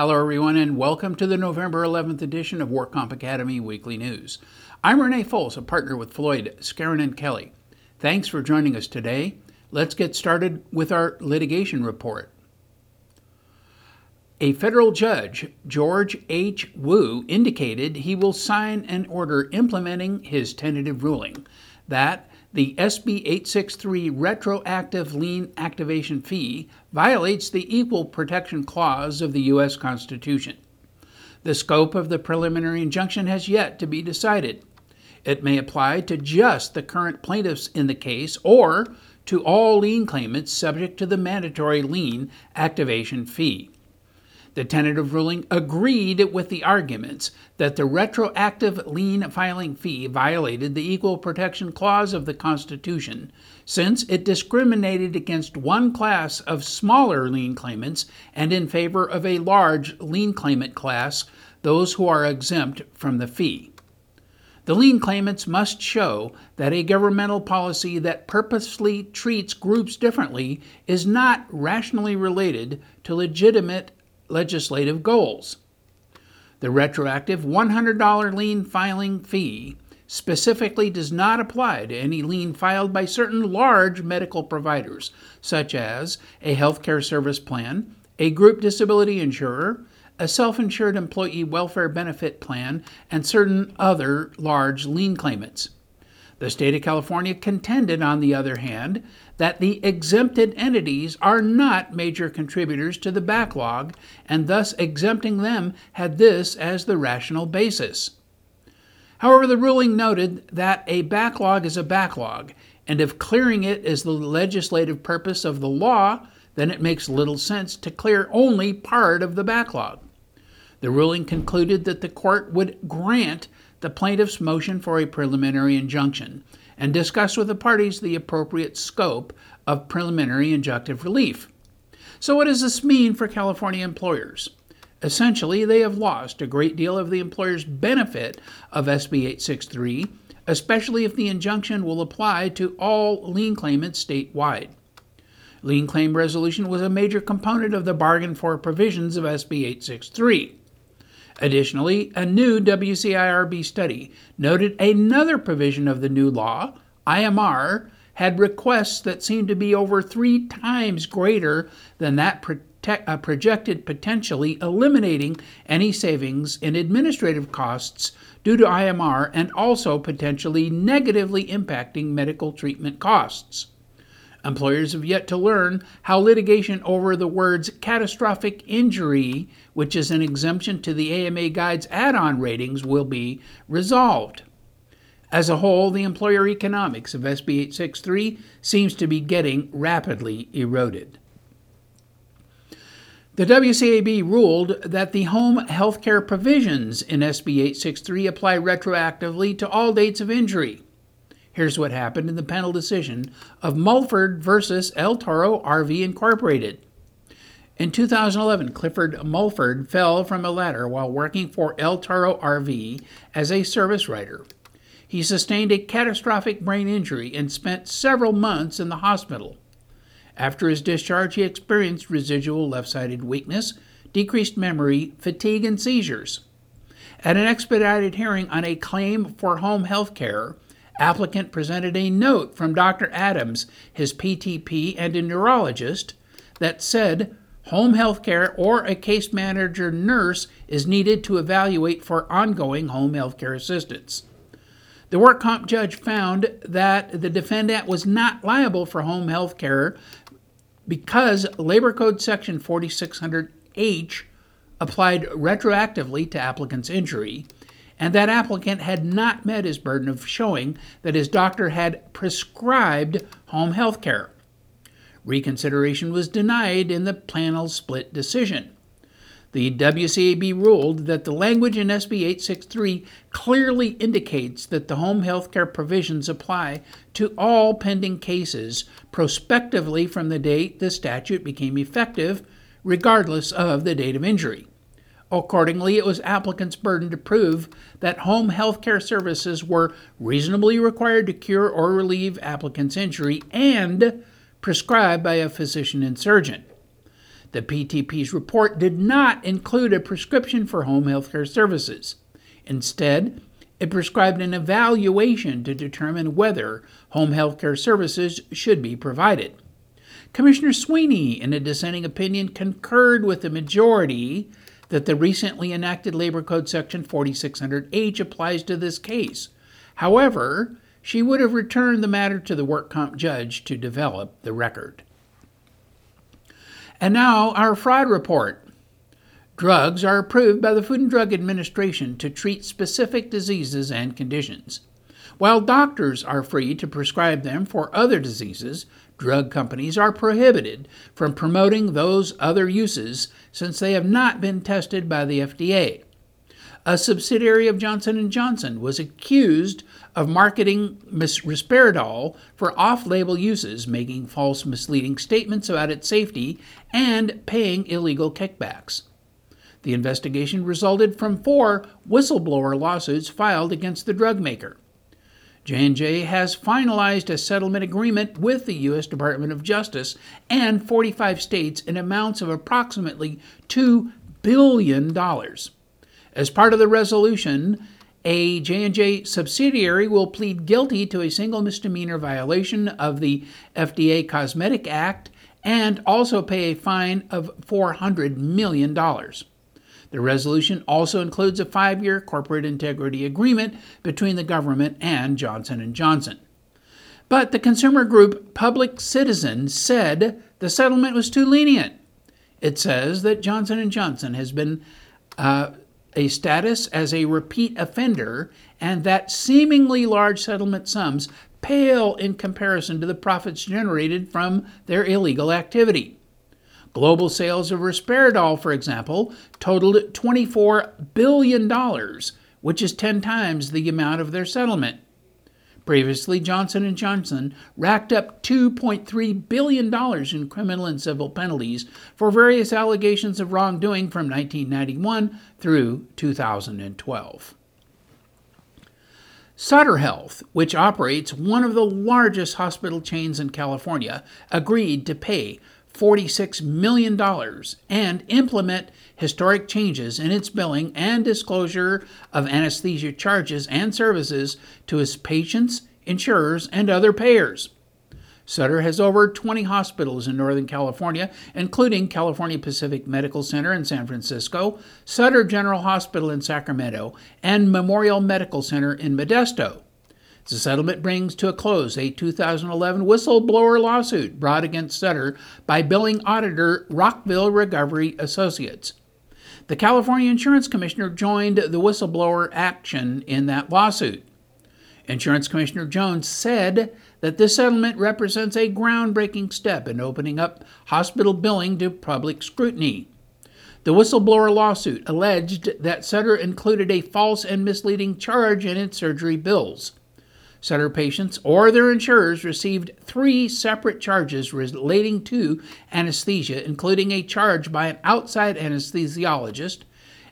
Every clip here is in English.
Hello, everyone, and welcome to the November 11th edition of WorkComp Academy Weekly News. I'm Renee Foles, a partner with Floyd, Skeren, and Kelly. Thanks for joining us today. Let's get started with our litigation report. A federal judge, George H. Wu, indicated he will sign an order implementing his tentative ruling that the SB 863 retroactive lien activation fee violates the Equal Protection Clause of the U.S. Constitution. The scope of the preliminary injunction has yet to be decided. It may apply to just the current plaintiffs in the case or to all lien claimants subject to the mandatory lien activation fee. The tentative ruling agreed with the arguments that the retroactive lien filing fee violated the Equal Protection Clause of the Constitution, since it discriminated against one class of smaller lien claimants and in favor of a large lien claimant class, those who are exempt from the fee. The lien claimants must show that a governmental policy that purposely treats groups differently is not rationally related to legitimate legislative goals. The retroactive $100 lien filing fee specifically does not apply to any lien filed by certain large medical providers, such as a healthcare service plan, a group disability insurer, a self insured employee welfare benefit plan, and certain other large lien claimants. The state of California contended, on the other hand, that the exempted entities are not major contributors to the backlog, and thus exempting them had this as the rational basis. However, the ruling noted that a backlog is a backlog, and if clearing it is the legislative purpose of the law, then it makes little sense to clear only part of the backlog. The ruling concluded that the court would grant the plaintiff's motion for a preliminary injunction and discuss with the parties the appropriate scope of preliminary injunctive relief. So, what does this mean for California employers? Essentially, they have lost a great deal of the employer's benefit of SB 863, especially if the injunction will apply to all lien claimants statewide. Lien claim resolution was a major component of the bargain for provisions of SB 863. Additionally, a new WCIRB study noted another provision of the new law, IMR, had requests that seemed to be over three times greater than that uh, projected, potentially eliminating any savings in administrative costs due to IMR and also potentially negatively impacting medical treatment costs. Employers have yet to learn how litigation over the words catastrophic injury, which is an exemption to the AMA Guide's add on ratings, will be resolved. As a whole, the employer economics of SB 863 seems to be getting rapidly eroded. The WCAB ruled that the home health care provisions in SB 863 apply retroactively to all dates of injury. Here's what happened in the panel decision of Mulford versus El Toro RV Incorporated. In 2011, Clifford Mulford fell from a ladder while working for El Toro RV as a service writer. He sustained a catastrophic brain injury and spent several months in the hospital. After his discharge, he experienced residual left sided weakness, decreased memory, fatigue, and seizures. At an expedited hearing on a claim for home health care, applicant presented a note from Dr. Adams, his PTP, and a neurologist that said home health care or a case manager nurse is needed to evaluate for ongoing home health care assistance. The work comp judge found that the defendant was not liable for home health care because Labor Code Section 4600H applied retroactively to applicant's injury and that applicant had not met his burden of showing that his doctor had prescribed home health care. Reconsideration was denied in the panel split decision. The WCAB ruled that the language in SB 863 clearly indicates that the home health care provisions apply to all pending cases prospectively from the date the statute became effective, regardless of the date of injury. Accordingly, it was applicants' burden to prove that home health care services were reasonably required to cure or relieve applicants' injury and prescribed by a physician and surgeon. The PTP's report did not include a prescription for home health care services. Instead, it prescribed an evaluation to determine whether home health care services should be provided. Commissioner Sweeney, in a dissenting opinion, concurred with the majority that the recently enacted Labor Code Section 4600H applies to this case. However, she would have returned the matter to the work comp judge to develop the record. And now, our fraud report. Drugs are approved by the Food and Drug Administration to treat specific diseases and conditions. While doctors are free to prescribe them for other diseases, drug companies are prohibited from promoting those other uses since they have not been tested by the FDA. A subsidiary of Johnson & Johnson was accused of marketing Risperdal for off-label uses, making false misleading statements about its safety and paying illegal kickbacks. The investigation resulted from four whistleblower lawsuits filed against the drug maker. J&J has finalized a settlement agreement with the U.S. Department of Justice and 45 states in amounts of approximately $2 billion. As part of the resolution, a J&J subsidiary will plead guilty to a single misdemeanor violation of the FDA Cosmetic Act and also pay a fine of $400 million. The resolution also includes a 5-year corporate integrity agreement between the government and Johnson & Johnson. But the consumer group Public Citizen said the settlement was too lenient. It says that Johnson & Johnson has been uh, a status as a repeat offender and that seemingly large settlement sums pale in comparison to the profits generated from their illegal activity. Global sales of Risperdal, for example, totaled $24 billion, which is 10 times the amount of their settlement. Previously, Johnson & Johnson racked up $2.3 billion in criminal and civil penalties for various allegations of wrongdoing from 1991 through 2012. Sutter Health, which operates one of the largest hospital chains in California, agreed to pay $46 million and implement historic changes in its billing and disclosure of anesthesia charges and services to its patients, insurers, and other payers. Sutter has over 20 hospitals in Northern California, including California Pacific Medical Center in San Francisco, Sutter General Hospital in Sacramento, and Memorial Medical Center in Modesto. The settlement brings to a close a 2011 whistleblower lawsuit brought against Sutter by billing auditor Rockville Recovery Associates. The California Insurance Commissioner joined the whistleblower action in that lawsuit. Insurance Commissioner Jones said that this settlement represents a groundbreaking step in opening up hospital billing to public scrutiny. The whistleblower lawsuit alleged that Sutter included a false and misleading charge in its surgery bills. Sutter patients or their insurers received three separate charges relating to anesthesia, including a charge by an outside anesthesiologist,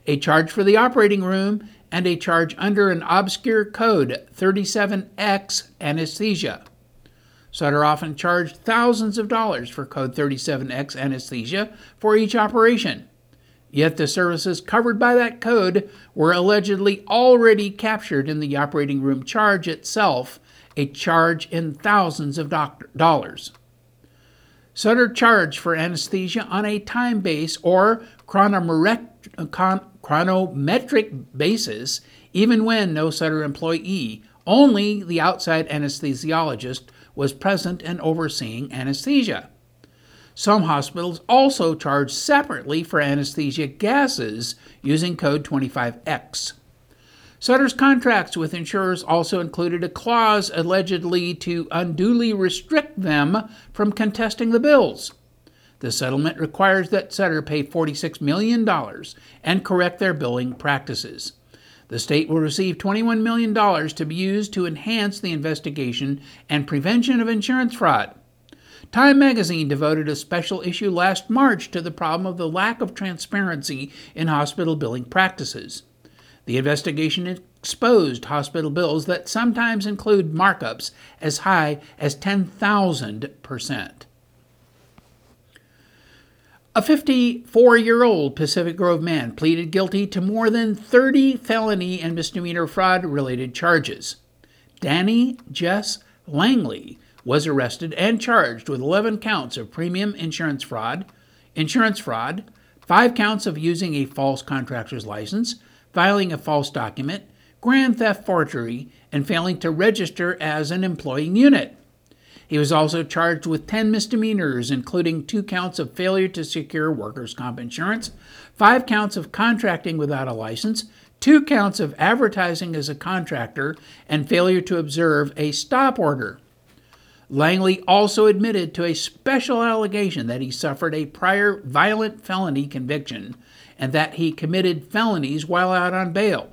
a charge for the operating room, and a charge under an obscure code 37X anesthesia. Sutter often charged thousands of dollars for code 37X anesthesia for each operation. Yet the services covered by that code were allegedly already captured in the operating room charge itself, a charge in thousands of dollars. Sutter charged for anesthesia on a time base or chronometric basis, even when no Sutter employee, only the outside anesthesiologist, was present and overseeing anesthesia. Some hospitals also charge separately for anesthesia gases using code 25X. Sutter's contracts with insurers also included a clause allegedly to unduly restrict them from contesting the bills. The settlement requires that Sutter pay $46 million and correct their billing practices. The state will receive $21 million to be used to enhance the investigation and prevention of insurance fraud. Time magazine devoted a special issue last March to the problem of the lack of transparency in hospital billing practices. The investigation exposed hospital bills that sometimes include markups as high as 10,000%. A 54 year old Pacific Grove man pleaded guilty to more than 30 felony and misdemeanor fraud related charges. Danny Jess Langley was arrested and charged with 11 counts of premium insurance fraud, insurance fraud, 5 counts of using a false contractor's license, filing a false document, grand theft forgery, and failing to register as an employing unit. He was also charged with 10 misdemeanors, including two counts of failure to secure workers' comp insurance, five counts of contracting without a license, two counts of advertising as a contractor, and failure to observe a stop order. Langley also admitted to a special allegation that he suffered a prior violent felony conviction and that he committed felonies while out on bail.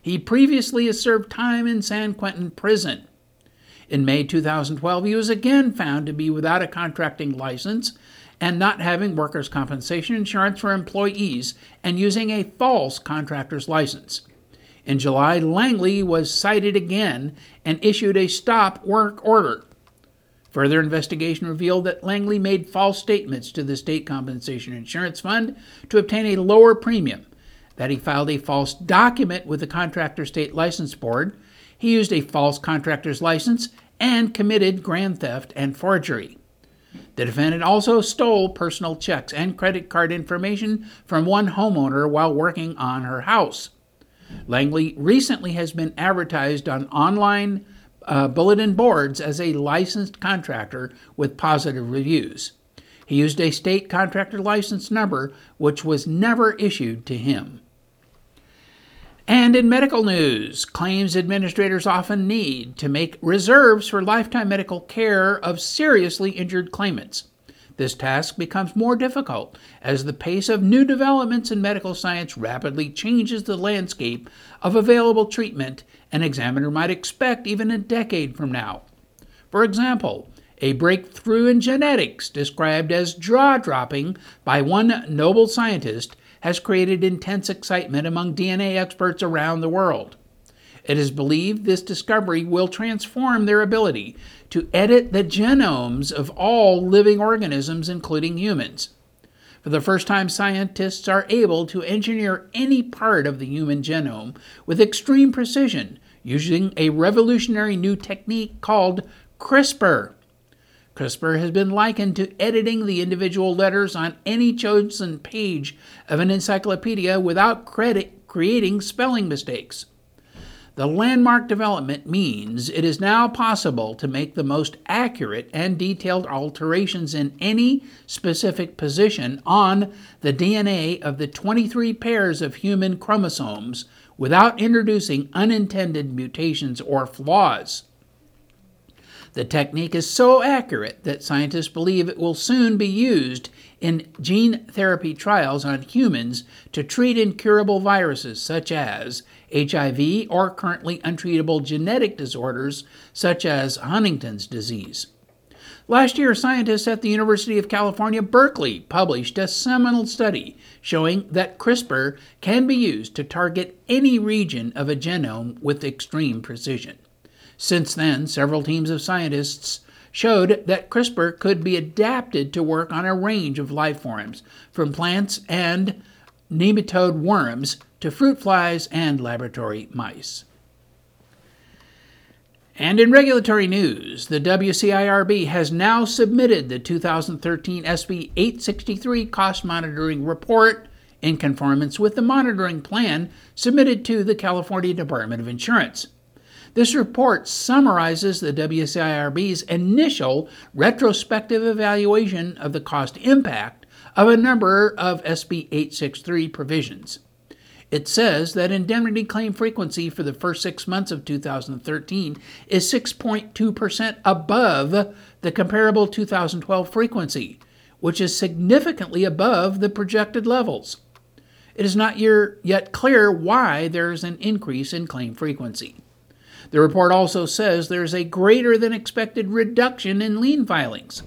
He previously has served time in San Quentin prison. In May 2012, he was again found to be without a contracting license and not having workers' compensation insurance for employees and using a false contractor's license. In July, Langley was cited again and issued a stop work order. Further investigation revealed that Langley made false statements to the State Compensation Insurance Fund to obtain a lower premium, that he filed a false document with the Contractor State License Board, he used a false contractor's license and committed grand theft and forgery. The defendant also stole personal checks and credit card information from one homeowner while working on her house. Langley recently has been advertised on online uh, bulletin boards as a licensed contractor with positive reviews. He used a state contractor license number which was never issued to him. And in medical news, claims administrators often need to make reserves for lifetime medical care of seriously injured claimants. This task becomes more difficult as the pace of new developments in medical science rapidly changes the landscape of available treatment an examiner might expect even a decade from now. For example, a breakthrough in genetics described as jaw dropping by one Nobel scientist has created intense excitement among DNA experts around the world. It is believed this discovery will transform their ability to edit the genomes of all living organisms, including humans. For the first time, scientists are able to engineer any part of the human genome with extreme precision using a revolutionary new technique called CRISPR. CRISPR has been likened to editing the individual letters on any chosen page of an encyclopedia without credit creating spelling mistakes. The landmark development means it is now possible to make the most accurate and detailed alterations in any specific position on the DNA of the 23 pairs of human chromosomes without introducing unintended mutations or flaws. The technique is so accurate that scientists believe it will soon be used in gene therapy trials on humans to treat incurable viruses such as HIV or currently untreatable genetic disorders such as Huntington's disease. Last year, scientists at the University of California, Berkeley published a seminal study showing that CRISPR can be used to target any region of a genome with extreme precision. Since then, several teams of scientists showed that CRISPR could be adapted to work on a range of life forms, from plants and nematode worms to fruit flies and laboratory mice. And in regulatory news, the WCIRB has now submitted the 2013 SB 863 cost monitoring report in conformance with the monitoring plan submitted to the California Department of Insurance. This report summarizes the WCIRB's initial retrospective evaluation of the cost impact of a number of SB 863 provisions. It says that indemnity claim frequency for the first six months of 2013 is 6.2% above the comparable 2012 frequency, which is significantly above the projected levels. It is not yet clear why there is an increase in claim frequency. The report also says there is a greater than expected reduction in lien filings.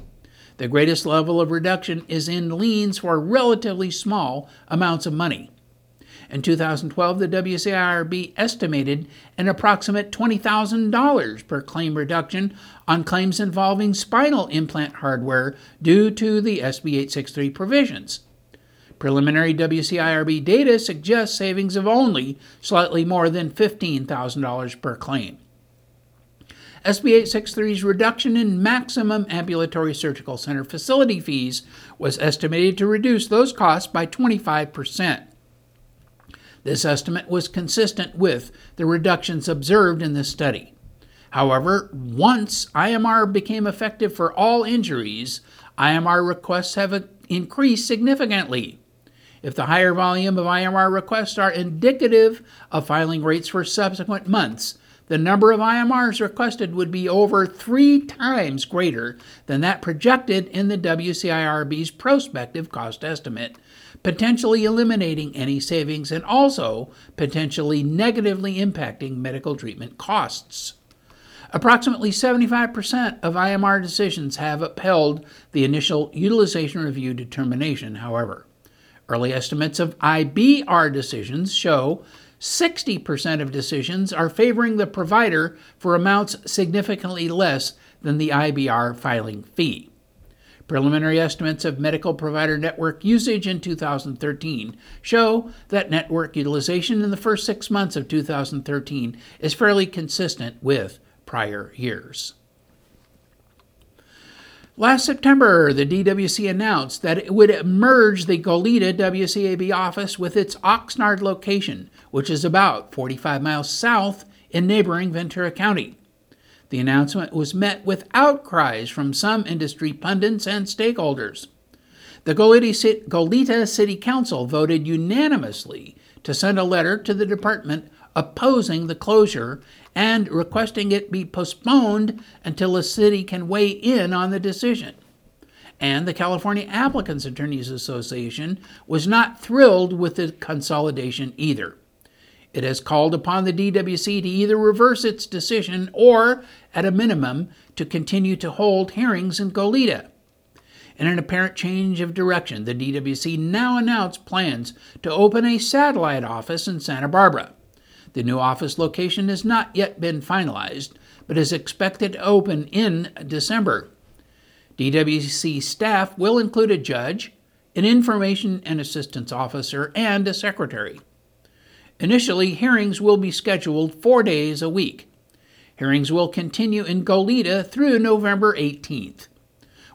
The greatest level of reduction is in liens for relatively small amounts of money. In 2012, the WCIRB estimated an approximate $20,000 per claim reduction on claims involving spinal implant hardware due to the SB 863 provisions. Preliminary WCIRB data suggests savings of only slightly more than $15,000 per claim. SB 863's reduction in maximum ambulatory surgical center facility fees was estimated to reduce those costs by 25%. This estimate was consistent with the reductions observed in this study. However, once IMR became effective for all injuries, IMR requests have increased significantly. If the higher volume of IMR requests are indicative of filing rates for subsequent months, the number of IMRs requested would be over three times greater than that projected in the WCIRB's prospective cost estimate, potentially eliminating any savings and also potentially negatively impacting medical treatment costs. Approximately 75% of IMR decisions have upheld the initial utilization review determination, however. Early estimates of IBR decisions show 60% of decisions are favoring the provider for amounts significantly less than the IBR filing fee. Preliminary estimates of medical provider network usage in 2013 show that network utilization in the first six months of 2013 is fairly consistent with prior years. Last September, the DWC announced that it would merge the Goleta WCAB office with its Oxnard location, which is about 45 miles south in neighboring Ventura County. The announcement was met with outcries from some industry pundits and stakeholders. The Goleta City Council voted unanimously to send a letter to the department opposing the closure and requesting it be postponed until the city can weigh in on the decision. And the California Applicants Attorneys Association was not thrilled with the consolidation either. It has called upon the DWC to either reverse its decision or, at a minimum, to continue to hold hearings in Goleta. In an apparent change of direction, the DWC now announced plans to open a satellite office in Santa Barbara. The new office location has not yet been finalized, but is expected to open in December. DWC staff will include a judge, an information and assistance officer, and a secretary. Initially, hearings will be scheduled four days a week. Hearings will continue in Goleta through November 18th.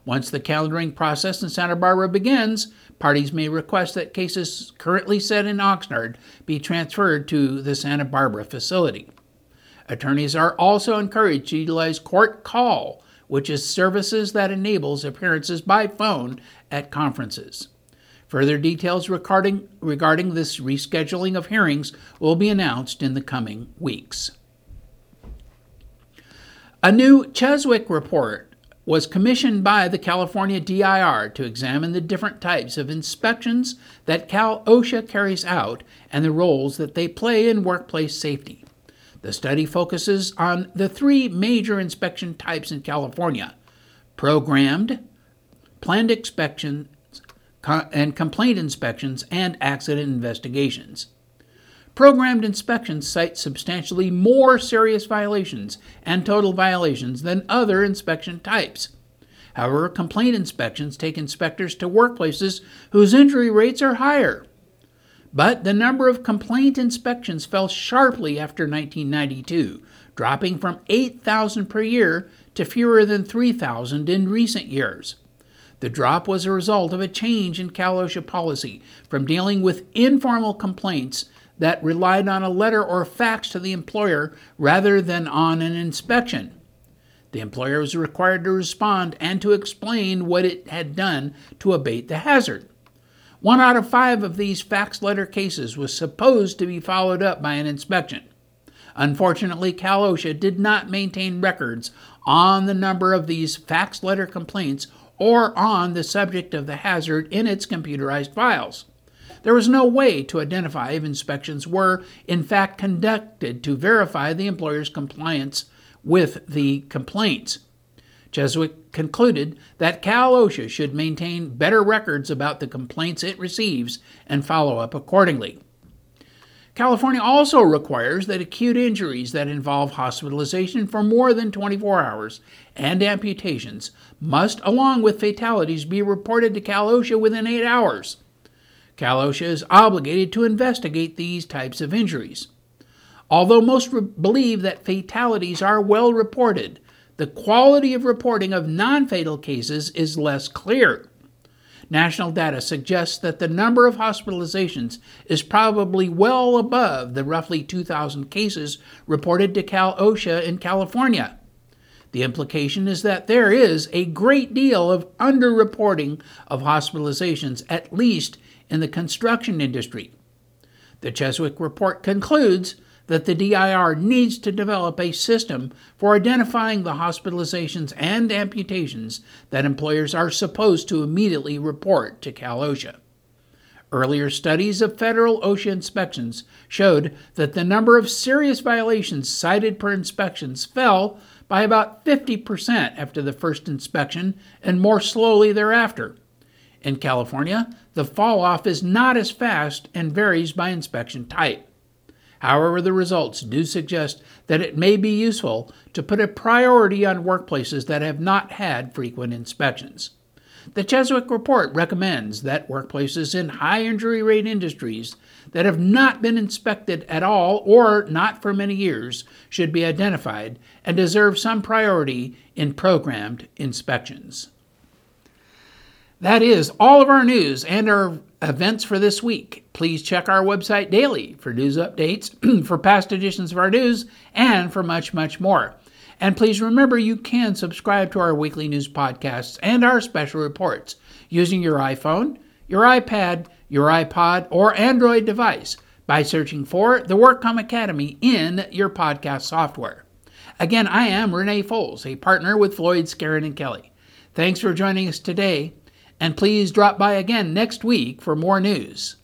Once the calendaring process in Santa Barbara begins, Parties may request that cases currently set in Oxnard be transferred to the Santa Barbara facility. Attorneys are also encouraged to utilize Court Call, which is services that enables appearances by phone at conferences. Further details regarding, regarding this rescheduling of hearings will be announced in the coming weeks. A new CHSWC report was commissioned by the California DIR to examine the different types of inspections that Cal OSHA carries out and the roles that they play in workplace safety. The study focuses on the three major inspection types in California programmed, planned inspections, and complaint inspections, and accident investigations. Programmed inspections cite substantially more serious violations and total violations than other inspection types. However, complaint inspections take inspectors to workplaces whose injury rates are higher. But the number of complaint inspections fell sharply after 1992, dropping from 8,000 per year to fewer than 3,000 in recent years. The drop was a result of a change in Cal OSHA policy from dealing with informal complaints that relied on a letter or fax to the employer rather than on an inspection. The employer was required to respond and to explain what it had done to abate the hazard. One out of five of these fax letter cases was supposed to be followed up by an inspection. Unfortunately, Cal OSHA did not maintain records on the number of these fax letter complaints or on the subject of the hazard in its computerized files. There was no way to identify if inspections were, in fact, conducted to verify the employer's compliance with the complaints. CHSWC concluded that Cal OSHA should maintain better records about the complaints it receives and follow up accordingly. California also requires that acute injuries that involve hospitalization for more than 24 hours and amputations must, along with fatalities, be reported to Cal OSHA within eight hours. Cal OSHA is obligated to investigate these types of injuries. Although most re- believe that fatalities are well reported, the quality of reporting of non fatal cases is less clear. National data suggests that the number of hospitalizations is probably well above the roughly 2,000 cases reported to Cal OSHA in California. The implication is that there is a great deal of underreporting of hospitalizations, at least in the construction industry. The CHSWC report concludes that the DIR needs to develop a system for identifying the hospitalizations and amputations that employers are supposed to immediately report to Cal OSHA. Earlier studies of federal OSHA inspections showed that the number of serious violations cited per inspections fell by about 50% after the first inspection and more slowly thereafter. In California, the fall off is not as fast and varies by inspection type. However, the results do suggest that it may be useful to put a priority on workplaces that have not had frequent inspections. The CHSWC report recommends that workplaces in high injury rate industries that have not been inspected at all or not for many years should be identified and deserve some priority in programmed inspections. That is all of our news and our events for this week. Please check our website daily for news updates, for past editions of our news, and for much, much more. And please remember you can subscribe to our weekly news podcasts and our special reports using your iPhone, your iPad, your iPod, or Android device by searching for the WorkComp Academy in your podcast software. Again, I am Renee Foles, a partner with Floyd, Skeren, and Kelly. Thanks for joining us today and please drop by again next week for more news.